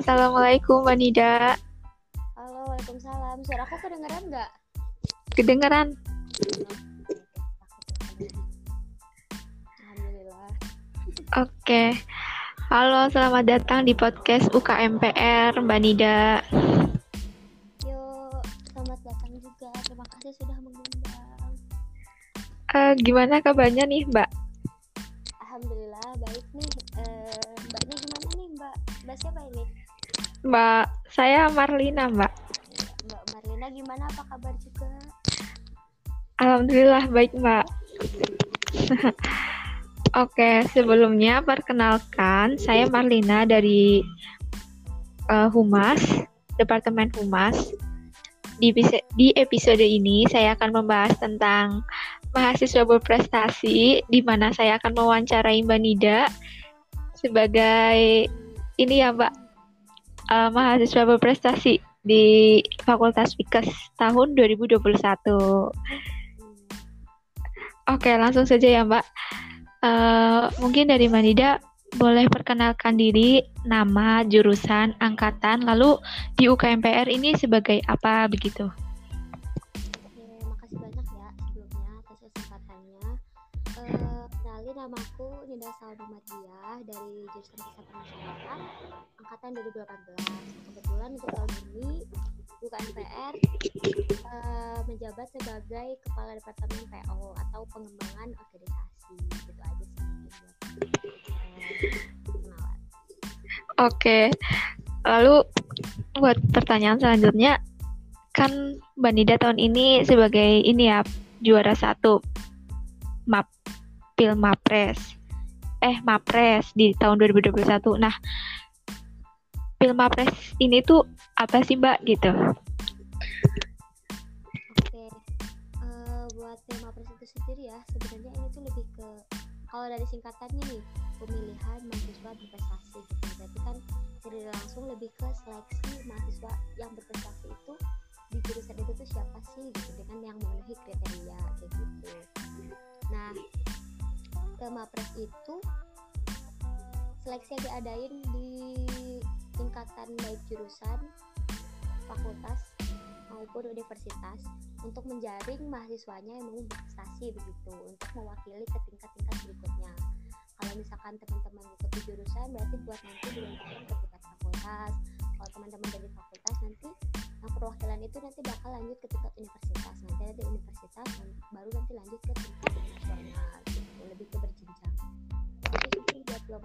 assalamualaikum Mbak Nida. Halo, waalaikumsalam. Suara aku kedengeran nggak? Kedengeran. Alhamdulillah. Oke. Halo, selamat datang di podcast UKMPR Mbak Nida. Yuk, selamat datang juga. Terima kasih sudah mengundang. Eh, gimana kabarnya nih Mbak? Alhamdulillah baik nih. Eh, Mbaknya gimana nih, Mbak? Mbak siapa ini? Mbak, saya Marlina Mbak. Mbak Marlina gimana? Apa kabar juga? Alhamdulillah baik Mbak. Oke, sebelumnya perkenalkan saya Marlina dari eh, Humas, Departemen Humas. Di, di episode ini saya akan membahas tentang mahasiswa berprestasi, di mana saya akan mewawancarai Mbak Nida sebagai ini ya Mbak, eh, mahasiswa berprestasi di Fakultas Fikes tahun 2021. Hmm, Oke, langsung saja ya Mbak. Eh, mungkin dari Mbak Nida boleh perkenalkan diri, nama, jurusan, angkatan, lalu di UKMPR ini sebagai apa begitu? Oke, makasih banyak ya sebelumnya atas kesempatannya. Eh, kenalin namaku Ninda Salma Mardiah dari jurusan Kesehatan Masyarakat angkatan 2018. Kebetulan untuk tahun ini UKMPR eh, menjabat sebagai Kepala Departemen PO atau Pengembangan Organisasi. Gitu aja sih eh. Oke, lalu buat pertanyaan selanjutnya, kan Mbak Nida tahun ini sebagai ini ya juara satu map pil mapres, eh mapres di tahun 2021. Nah, pil mapres ini tuh apa sih Mbak gitu? Oke, eh, buat tema pres itu sendiri ya, sebenarnya ini tuh lebih ke kalau dari singkatannya nih pemilihan mahasiswa berprestasi gitu. Kan secara langsung lebih ke seleksi mahasiswa yang berprestasi itu di jurusan itu tuh siapa sih gitu dengan yang memenuhi kriteria kayak gitu. Nah, tema pres itu seleksi yang diadain di tingkatan baik jurusan, fakultas maupun universitas untuk menjaring mahasiswanya yang mau berprestasi begitu untuk mewakili ke tingkat-tingkat berikutnya. Kalau misalkan teman-teman mengikuti jurusan berarti buat nanti dilanjutkan ke tingkat fakultas. Kalau teman-teman dari fakultas nanti yang perwakilan itu nanti bakal lanjut ke tingkat universitas. Nanti dari universitas baru nanti lanjut ke tingkat nasional. Lebih ke berjenjang. Itu sih buat.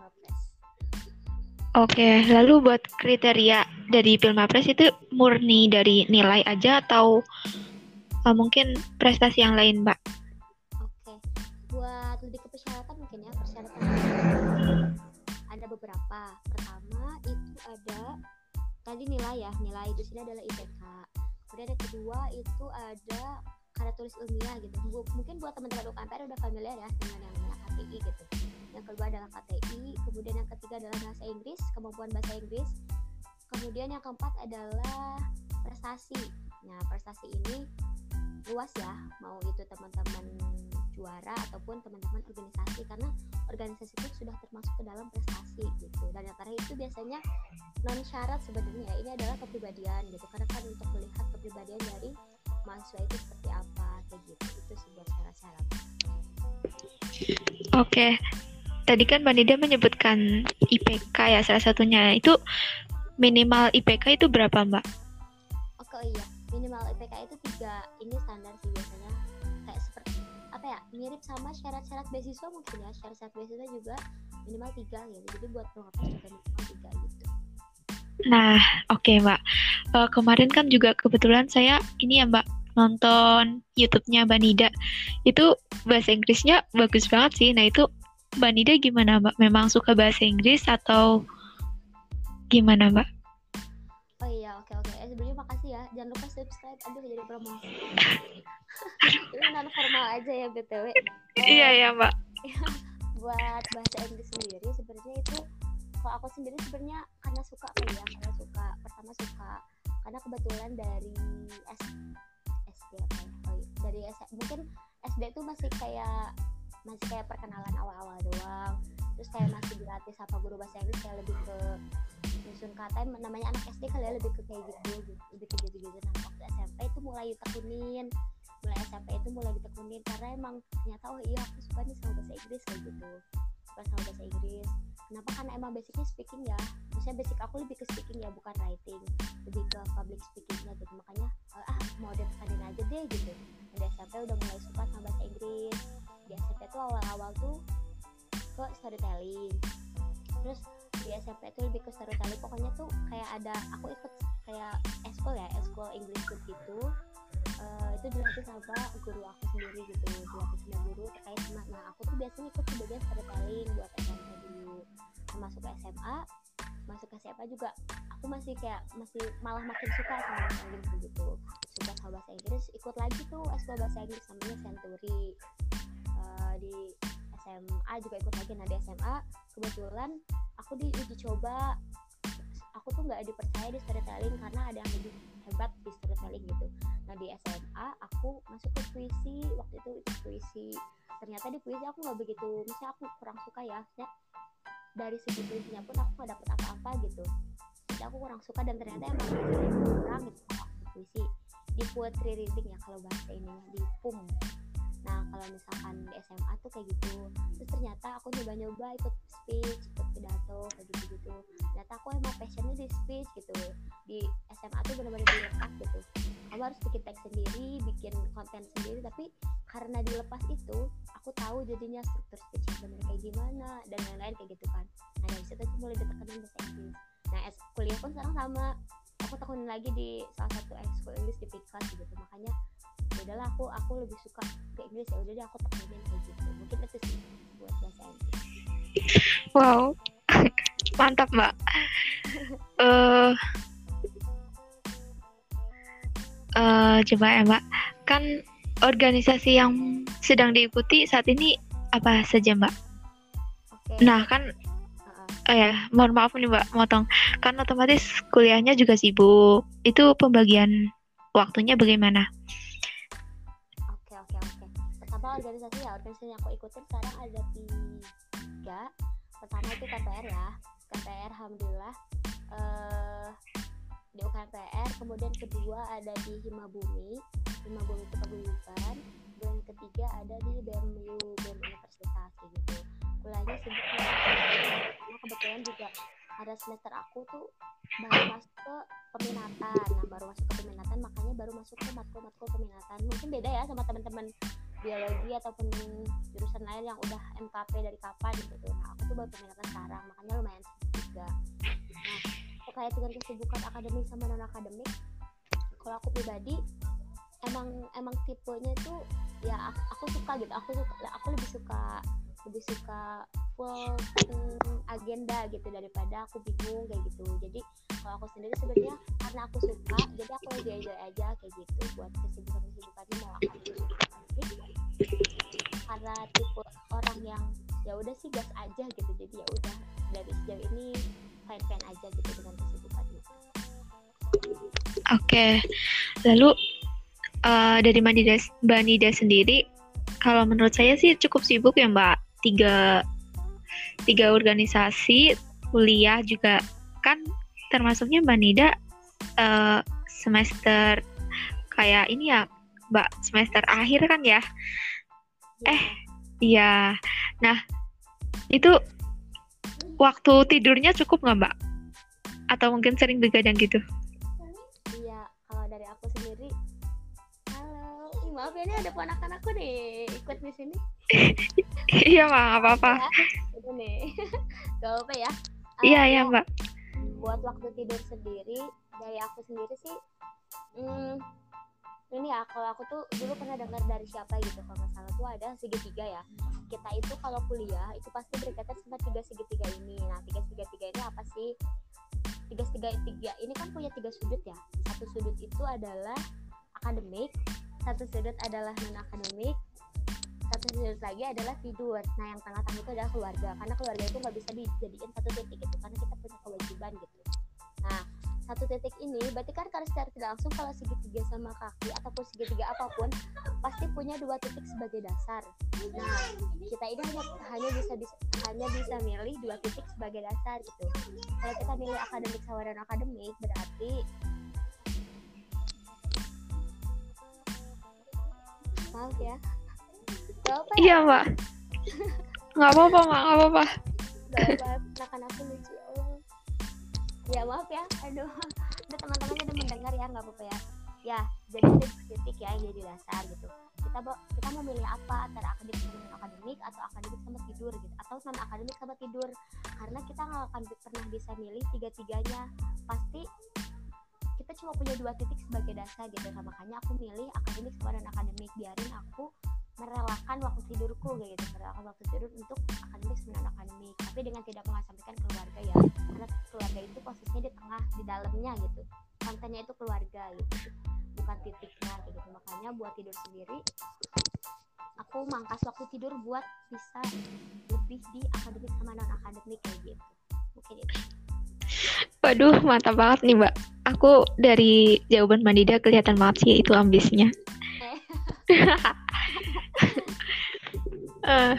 Oke, lalu buat kriteria dari Pilmapres itu murni dari nilai aja atau uh, mungkin prestasi yang lain, Mbak? Oke, buat lebih ke persyaratan mungkin ya persyaratan ada beberapa. Pertama itu ada tadi nilai ya, nilai di sini adalah IPK. Kemudian yang kedua itu ada karya tulis ilmiah gitu. Mungkin buat teman-teman UKMPR udah familiar ya dengan yang namanya KTI gitu. Yang kedua adalah KTI, kemudian yang ketiga adalah bahasa Inggris, kemampuan bahasa Inggris. Kemudian yang keempat adalah prestasi. Nah, prestasi ini luas ya mau itu teman-teman juara ataupun teman-teman organisasi karena organisasi itu sudah termasuk ke dalam prestasi gitu dan yang terakhir itu biasanya non syarat sebenarnya ya, ini adalah kepribadian gitu karena kan untuk melihat kepribadian dari mahasiswa itu seperti apa kayak gitu. Itu sebuah syarat-syarat Oke, tadi kan Mbak Nida menyebutkan IPK ya salah satunya. Itu minimal IPK itu berapa, Mbak? oke iya. Minimal IPK itu tiga. Ini standar sih biasanya. Kayak seperti apa ya mirip sama syarat-syarat beasiswa mungkin ya. Syarat-syarat beasiswa juga minimal tiga gitu. Jadi buat pengapus juga minimal tiga gitu. Nah, oke Mbak. Eh, kemarin kan juga kebetulan saya ini ya Mbak nonton YouTube-nya Mbak Nida. Itu bahasa Inggrisnya bagus banget sih. Nah itu Mbak Nida gimana Mbak? Memang suka bahasa Inggris atau gimana Mbak? Oh iya, oke oke. Eh, sebelumnya makasih ya. Jangan lupa subscribe. Aduh, jadi promosi. Ini non formal aja ya BTW. Eh, Iya ya Mbak. Buat bahasa Inggris sendiri sebenarnya itu kalau aku sendiri sebenarnya karena suka kali ya, karena suka pertama suka karena kebetulan dari S SD apa ya? Oh, iya. dari S mungkin SD itu masih kayak masih kayak perkenalan awal-awal doang. Terus kayak masih dilatih sama guru bahasa Inggris kayak lebih ke nyusun kata namanya anak SD kali ya lebih ke kayak gitu, lebih ke gitu-gitu. Nah waktu SMP itu mulai ditekunin. Mulai SMP itu mulai ditekunin karena emang ternyata oh iya aku suka nih sama bahasa Inggris kayak gitu. Suka sama bahasa Inggris kenapa? Karena emang basicnya speaking ya. Maksudnya basic aku lebih ke speaking ya bukan writing. Lebih ke public speakingnya gitu. Makanya ah mau ditekanin aja deh gitu. Di SMP udah mulai suka sama bahasa Inggris. Di SMP tuh awal-awal tuh ke storytelling. Terus di SMP itu lebih ke storytelling. Pokoknya tuh kayak ada aku ikut kayak eskol ya eskol English group gitu uh, itu dilatih sama guru aku sendiri gitu dilatih sama guru terkait sama nah aku tuh biasanya ikut sebagai storytelling buat SMP dulu masuk ke SMA masuk ke SMA juga aku masih kayak masih malah makin suka sama bahasa Inggris gitu suka sama bahasa Inggris ikut lagi tuh eskol bahasa Inggris namanya Century. Uh, di SMA juga ikut lagi nah di SMA kebetulan aku di uji coba aku tuh nggak dipercaya di storytelling karena ada yang lebih hebat di storytelling gitu nah di SMA aku masuk ke puisi. Waktu itu itu puisi. Ternyata di puisi aku nggak begitu misalnya aku kurang suka ya ya dari segi puisinya pun aku nggak dapet apa-apa gitu. Jadi aku kurang suka dan ternyata emang kurang gitu aku puisi. Di poetry reading ya kalau bahasa ininya di PUM nah kalau misalkan di SMA tuh kayak gitu. Terus ternyata aku nyoba-nyoba ikut speech ikut pidato kayak gitu gitu ternyata aku emang passionnya di speech gitu. Di SMA tuh benar-benar dilepas gitu. Kamu harus bikin teks sendiri bikin konten sendiri. Tapi karena dilepas itu aku tahu jadinya struktur speech benar kayak gimana dan lain-lain kayak gitu kan. Nah dari situ aku mulai ditekanin bahasa Inggris nah kuliah pun sekarang sama. Aku tekunin lagi di salah satu ekskul Inggris di Pikas gitu. Makanya ya udahlah aku aku lebih suka ke Inggris ya udah deh aku tekunin kayak gitu mungkin itu sih buat bahasa Inggris wow mantap mbak uh, uh, coba ya mbak kan organisasi yang sedang diikuti saat ini apa saja mbak okay. nah kan Oh ya, mohon maaf nih Mbak, motong. Kan otomatis kuliahnya juga sibuk. Itu pembagian waktunya bagaimana? Organisasi ya organisasi yang aku ikutin sekarang ada tiga. Pertama itu KPR ya KPR alhamdulillah. Uh, di UKPR kemudian kedua ada di Himabumi Himabumi itu Paguyuban dan ketiga ada di BMU BEM Universitas gitu. Kuliahnya sibuk karena kebetulan juga ada semester aku tuh baru masuk ke peminatan. Nah baru masuk ke peminatan makanya baru masuk ke matkul-matkul peminatan. Mungkin beda ya sama teman-teman biologi ataupun jurusan lain yang udah MKP dari kapan gitu nah aku tuh baru peminatan sekarang makanya lumayan juga. Nah terkait dengan kesibukan akademik sama non akademik kalau aku pribadi emang emang tipenya itu ya aku, suka gitu. Aku suka aku lebih suka lebih suka full agenda gitu daripada aku bingung kayak gitu. Jadi kalau aku sendiri sebenarnya karena aku suka jadi aku aja aja kayak gitu buat kesibukan kesibukannya mau akademik karena tipe orang yang ya udah sih gas aja gitu. Jadi ya udah dari sejauh ini fine fine aja gitu dengan kesibukan itu. Oke. Okay. lalu uh, dari Mbak Nida, Mbak Nida sendiri kalau menurut saya sih cukup sibuk ya Mbak. Tiga tiga organisasi kuliah juga. Kan termasuknya Mbak Nida uh, semester kayak ini ya Mbak semester akhir kan ya? Eh, iya. Nah, itu waktu tidurnya cukup nggak Mbak? Atau mungkin sering begadang gitu? Iya, kalau dari aku sendiri, halo, Ih, maaf ya ini ada ponakan aku nih ikut di sini. iya Mbak, apa-apa. Ya, itu nih, gak apa ya. Iya, iya Mbak. Buat waktu tidur sendiri, dari aku sendiri sih, hmm, ini ya kalau aku tuh dulu pernah dengar dari siapa gitu kalau nggak salah tuh ada segitiga ya. Kita itu kalau kuliah itu pasti berkaitan sama tiga segitiga ini. Nah tiga segitiga ini apa sih? Tiga tiga tiga ini kan punya tiga sudut ya. Satu sudut itu adalah akademik satu sudut adalah non akademik satu sudut lagi adalah tidur. Nah yang tengah-tengah itu adalah keluarga karena keluarga itu nggak bisa dijadiin satu titik gitu karena kita punya satu titik ini berarti kan karena secara tidak langsung kalau segitiga sama kaki ataupun segitiga apa pun pasti punya dua titik sebagai dasar. Nah kita ini hanya hanya bisa, bisa hanya bisa milih dua titik sebagai dasar gitu. Kalau kita milih akademik sama dan akademik berarti maaf ya. Apa ya? iya mbak. Nggak apa-apa mbak. Nggak apa-apa. Gak apa aku lucu ya maaf ya. Aduh. Udah teman-teman udah mendengar ya nggak apa-apa ya. Ya jadi ada titik ya yang jadi dasar gitu. Kita kita mau milih apa antara akademik sama akademik atau akademik sama tidur gitu atau non akademik sama tidur. Karena kita nggak akan pernah bisa milih tiga-tiganya. Pasti kita cuma punya dua titik sebagai dasar gitu. Nah, makanya aku milih akademik sama non akademik biarin aku merelakan waktu tidurku kayak gitu. Merelakan waktu tidur untuk akademik sebenarnya akademik tapi dengan tidak mengasampaikan keluarga ya. Karena keluarga itu posisinya di tengah di dalamnya gitu. Kontennya itu keluarga gitu. Bukan titiknya gitu. Makanya buat tidur sendiri aku mangkas waktu tidur buat bisa lebih di akademik sama non akademik kayak gitu. Mungkin itu Waduh, mantap banget nih, Mbak. Aku dari jawaban Mandida kelihatan banget sih itu ambisnya. Eh.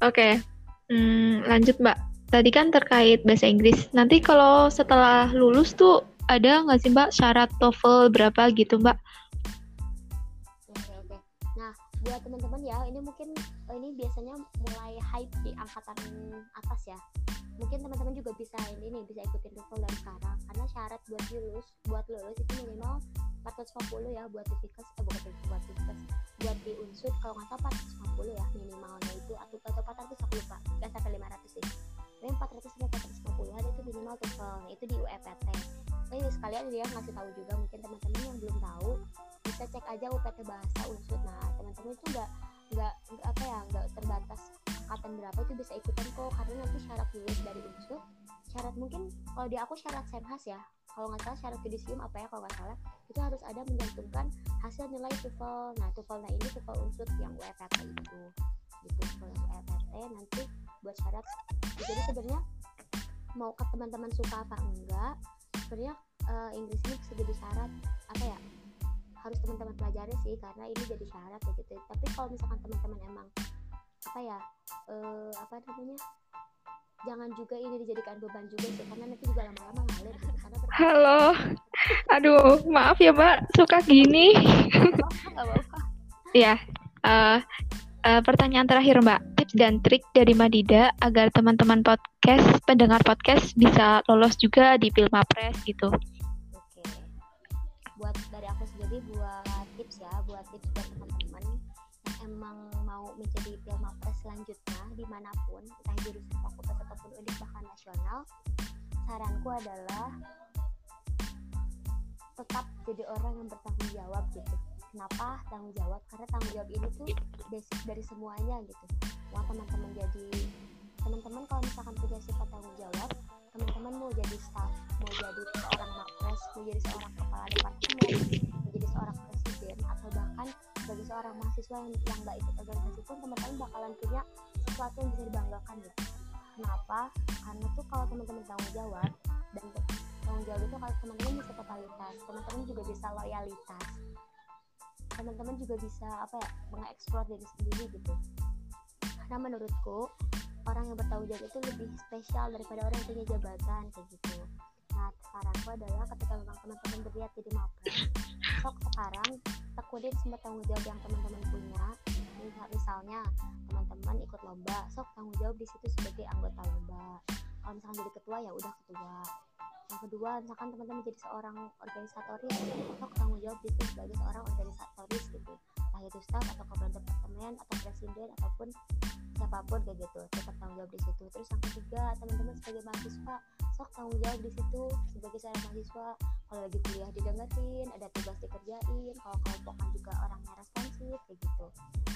Oke, hmm, lanjut Mbak. Tadi kan terkait bahasa Inggris. Nanti kalau setelah lulus tuh ada nggak sih Mbak syarat TOEFL berapa gitu Mbak? Oke oke. Nah buat teman-teman ya, ini mungkin oh, ini biasanya mulai hype di angkatan atas ya. Mungkin teman-teman juga bisa ini bisa ikutin TOEFL dari sekarang. Karena syarat buat lulus buat lulus itu minimal 450 ya buat tipikas eh bukan buat tipikas buat di unsur kalau nggak salah 450 ya minimalnya itu atau atau 400 aku lupa. Nggak sampai 500 sih. Tapi 400 sampai 450 an itu minimal TOEFL itu di UEPT ini sekalian dia ngasih tahu juga mungkin teman-teman yang belum tahu bisa cek aja UPT bahasa unsur. Nah teman-teman itu nggak nggak apa ya nggak terbatas angkatan berapa itu bisa ikutan kok. Karena nanti syarat lulus dari unsur syarat mungkin kalau di aku syarat senhas ya. Kalau nggak salah syarat judisium apa ya kalau nggak salah. Itu harus ada mencantumkan hasil nilai TOEFL. Nah TOEFL nah ini TOEFL unsur yang UEPT itu. Gitu kalau UEPT nanti buat syarat. Jadi sebenarnya mau ke teman-teman suka apa enggak sebenarnya uh, Inggris ini bisa jadi syarat apa ya harus teman-teman pelajari sih karena ini jadi syarat ya gitu. Tapi kalau misalkan teman-teman emang apa ya uh, apa namanya jangan juga ini dijadikan beban juga sih karena nanti juga lama-lama ngalir gitu. karena halo. Aduh maaf ya mbak. Suka gini. Ya uh, uh, pertanyaan terakhir mbak. Tips dan trik dari Madida agar teman-teman podcast pendengar podcast bisa lolos juga di Pilmapres gitu sendiri buat tips ya buat tips buat teman-teman yang emang mau menjadi Pilmapres selanjutnya di mana pun entah jurusan fakultas ataupun univ bahkan nasional saranku adalah tetap jadi orang yang bertanggung jawab gitu. Kenapa tanggung jawab? Karena tanggung jawab ini tuh basic dari semuanya gitu. Mau teman-teman jadi teman-teman kalau misalkan punya sifat tanggung jawab teman-teman mau jadi staff mau jadi seorang makres mau jadi seorang kepala departemen jadi seorang presiden atau bahkan sebagai seorang mahasiswa yang yang nggak ikut organisasi pun teman-teman bakalan punya sesuatu yang bisa dibanggakan gitu. Kenapa? Karena tuh kalau teman-teman tanggung jawab dan tanggung jawab itu kalau teman-teman bisa totalitas teman-teman juga bisa loyalitas teman-teman juga bisa apa ya mengeksplor diri sendiri gitu. Karena menurutku orang yang bertanggung jawab itu lebih spesial daripada orang yang punya jabatan kayak gitu nah saranku adalah ketika memang teman-teman berniat jadi mapres sok sekarang tekunin semua tanggung jawab yang teman-teman punya. Misalnya teman-teman ikut lomba sok tanggung jawab di situ sebagai anggota lomba. Kalau misalkan jadi ketua ya udah ketua. Yang kedua misalkan teman-teman jadi seorang organisatoris sok tanggung jawab di situ sebagai seorang organisatoris gitu. Entah itu staff atau kepala departemen atau presiden ataupun siapa pun kayak gitu tetap tanggung jawab di situ. Terus yang ketiga teman-teman sebagai mahasiswa sok tanggung jawab di situ sebagai seorang mahasiswa. Kalau lagi kuliah didengerin ada tugas dikerjain kalau kelompokan juga orangnya responsif kayak gitu.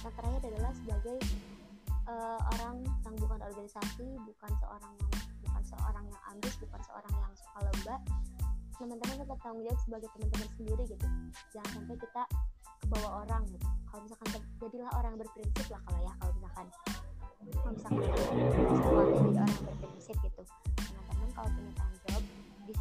Yang terakhir adalah sebagai uh, orang yang bukan organisasi bukan seorang yang bukan seorang yang ambis bukan seorang yang suka lomba. Teman-teman tetap tanggung jawab sebagai teman-teman sendiri gitu. Jangan sampai kita kebawa orang gitu. Kalau misalkan jadilah orang berprinsip lah kalau ya kalau misalkan kalau misalkan jadi orang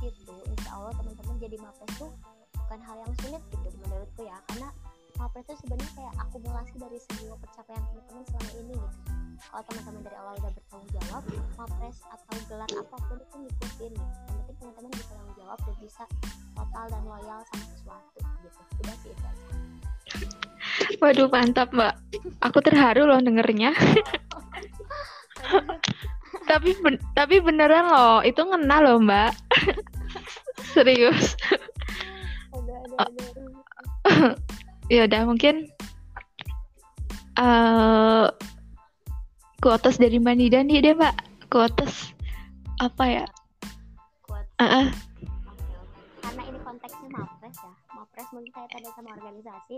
situ insya Allah teman-teman jadi mapres tuh bukan hal yang sulit gitu menurutku ya karena mapres itu sebenarnya kayak akumulasi dari semua pencapaian teman-teman selama ini gitu kalau teman-teman dari awal udah bertanggung jawab mapres atau gelar apa pun itu ngikutin gitu yang penting teman-teman bisa tanggung jawab dan bisa total dan loyal sama sesuatu gitu udah sih itu aja Waduh mantap mbak. Aku terharu loh dengernya. tapi ben tapi beneran loh, itu ngena loh mbak. Serius. ada ada ada ya udah mungkin eh kuotas dari Mbak Nida nih deh mbak. Kuotas apa ya? Ah, ah. Oke, oke. Karena ini konteksnya Mapres ya. Mapres mungkin kaitannya sama organisasi.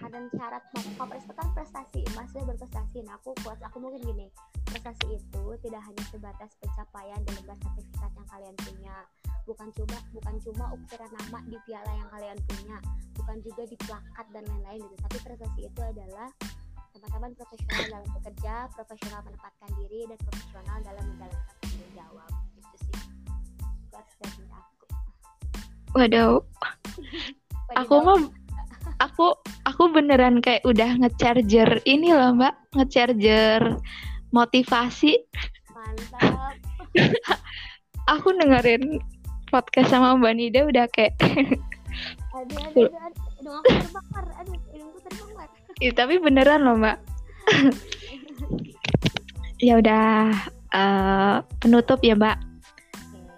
Dan syarat Ma- Mapres itu kan prestasi, maksudnya berprestasi. Nah, aku kuat, aku mungkin gini, prestasi itu tidak hanya sebatas pencapaian dan lembar sertifikat yang kalian punya. Bukan cuma bukan cuma ukiran nama di piala yang kalian punya, bukan juga di plakat dan lain-lain gitu. Tapi prestasi itu adalah teman-teman profesional dalam bekerja, profesional menempatkan diri, dan profesional dalam menjalankan tanggung jawab. Itu sih buat dari aku. Waduh, aku mah aku aku beneran kayak udah ngecharger ini loh mbak, ngecharger motivasi. mantap. Aku dengerin podcast sama Mbak Nida udah kayak Aduh, aduh, aduh, aku terbakar. Aduh, hidungku terbakar. Ih, tapi beneran loh mbak. ya udah eh, penutup ya mbak.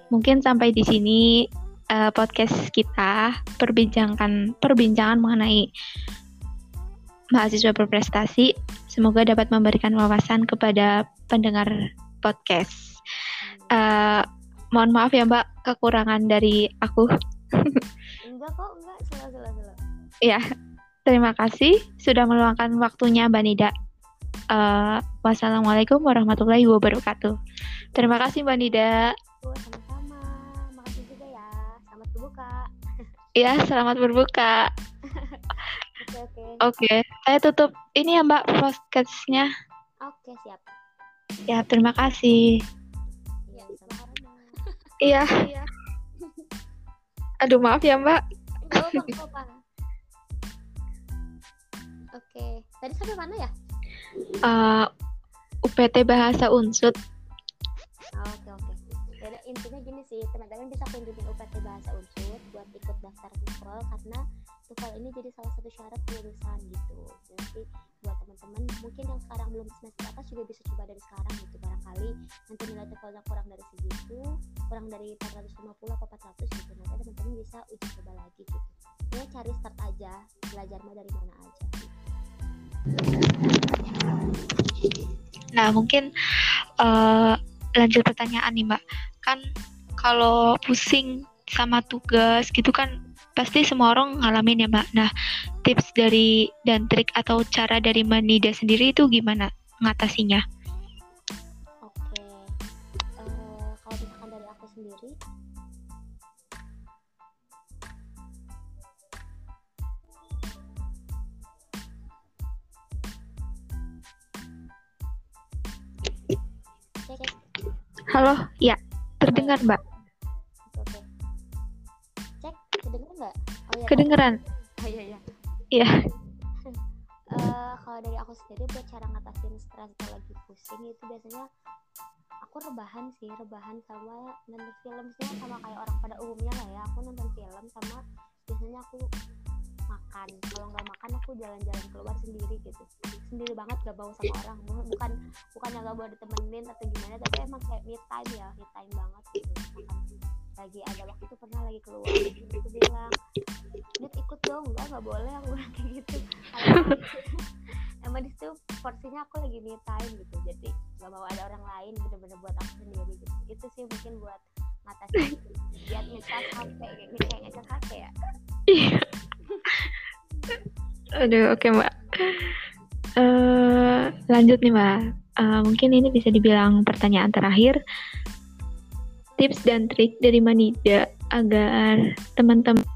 Mungkin sampai di sini eh, podcast kita perbincangan perbincangan mengenai mahasiswa berprestasi. Semoga dapat memberikan wawasan kepada pendengar podcast. Eh, mohon maaf ya mbak kekurangan dari aku. Enggak kok, enggak. Selo, selo, selo. Ya, terima kasih sudah meluangkan waktunya Mbak Nida. Eh, wassalamualaikum warahmatullahi wabarakatuh. Terima kasih Mbak Nida. Oh, sama-sama. Makasih juga ya. Selamat berbuka. Ya, selamat berbuka. Oke, oke. Oke, saya tutup ini ya Mbak podcastnya. Oke, siap. Ya, terima kasih. Iya, sama-sama. Iya. Aduh maaf ya Mbak. Enggak apa. Oke. Tadi sampai mana ya? Eh, UPT Bahasa Unsut. Oh, Oke oke. Jadi intinya gini sih, teman-teman bisa kunjungin UPT Bahasa Unsur buat ikut daftar TOEFL karena TOEFL ini jadi salah satu syarat kelulusan gitu. Jadi buat teman-teman mungkin yang sekarang belum semester atas juga bisa coba dari sekarang gitu barangkali nanti nilai TOEFL-nya kurang dari segitu, kurang dari 450 atau 400 gitu. Nanti teman-teman bisa uji coba lagi gitu. Ya cari start aja, belajar mah dari mana aja. gitu. Nah, mungkin eh, lanjut pertanyaan nih, Mbak. Kan kalau pusing sama tugas gitu kan pasti semua orang ngalamin ya, Mbak. Nah, tips dari dan trik atau cara dari Mbak Nida sendiri itu gimana mengatasinya? Oke, Eh, kalau misalkan dari aku sendiri, Halo, ya, terdengar, Mbak. Kedengeran? Oh iya iya. Iya. Eh, kalau dari aku sendiri buat cara ngatasin stres atau lagi pusing itu biasanya aku rebahan sih rebahan sama nonton film sih sama kayak orang pada umumnya lah ya aku nonton film sama biasanya aku makan kalau nggak makan aku jalan-jalan keluar sendiri gitu sendiri banget gak bawa sama orang Bu- bukan bukannya gak bawa ditemenin atau gimana tapi emang kayak me time ya me time banget gitu makan lagi ada waktu itu pernah lagi keluar gitu aku bilang Dit ikut dong enggak nggak boleh aku bilang kayak gitu emang di situ porsinya aku lagi me time gitu jadi nggak mau ada orang lain bener-bener buat aku sendiri gitu itu sih mungkin buat ngatasin biar ngecas HP kayak kayak ngecas HP ya Iya. Aduh, oke Mbak. Eh, lanjut nih Mbak. Eh, mungkin ini bisa dibilang pertanyaan terakhir. Tips dan trik dari Manida agar teman-teman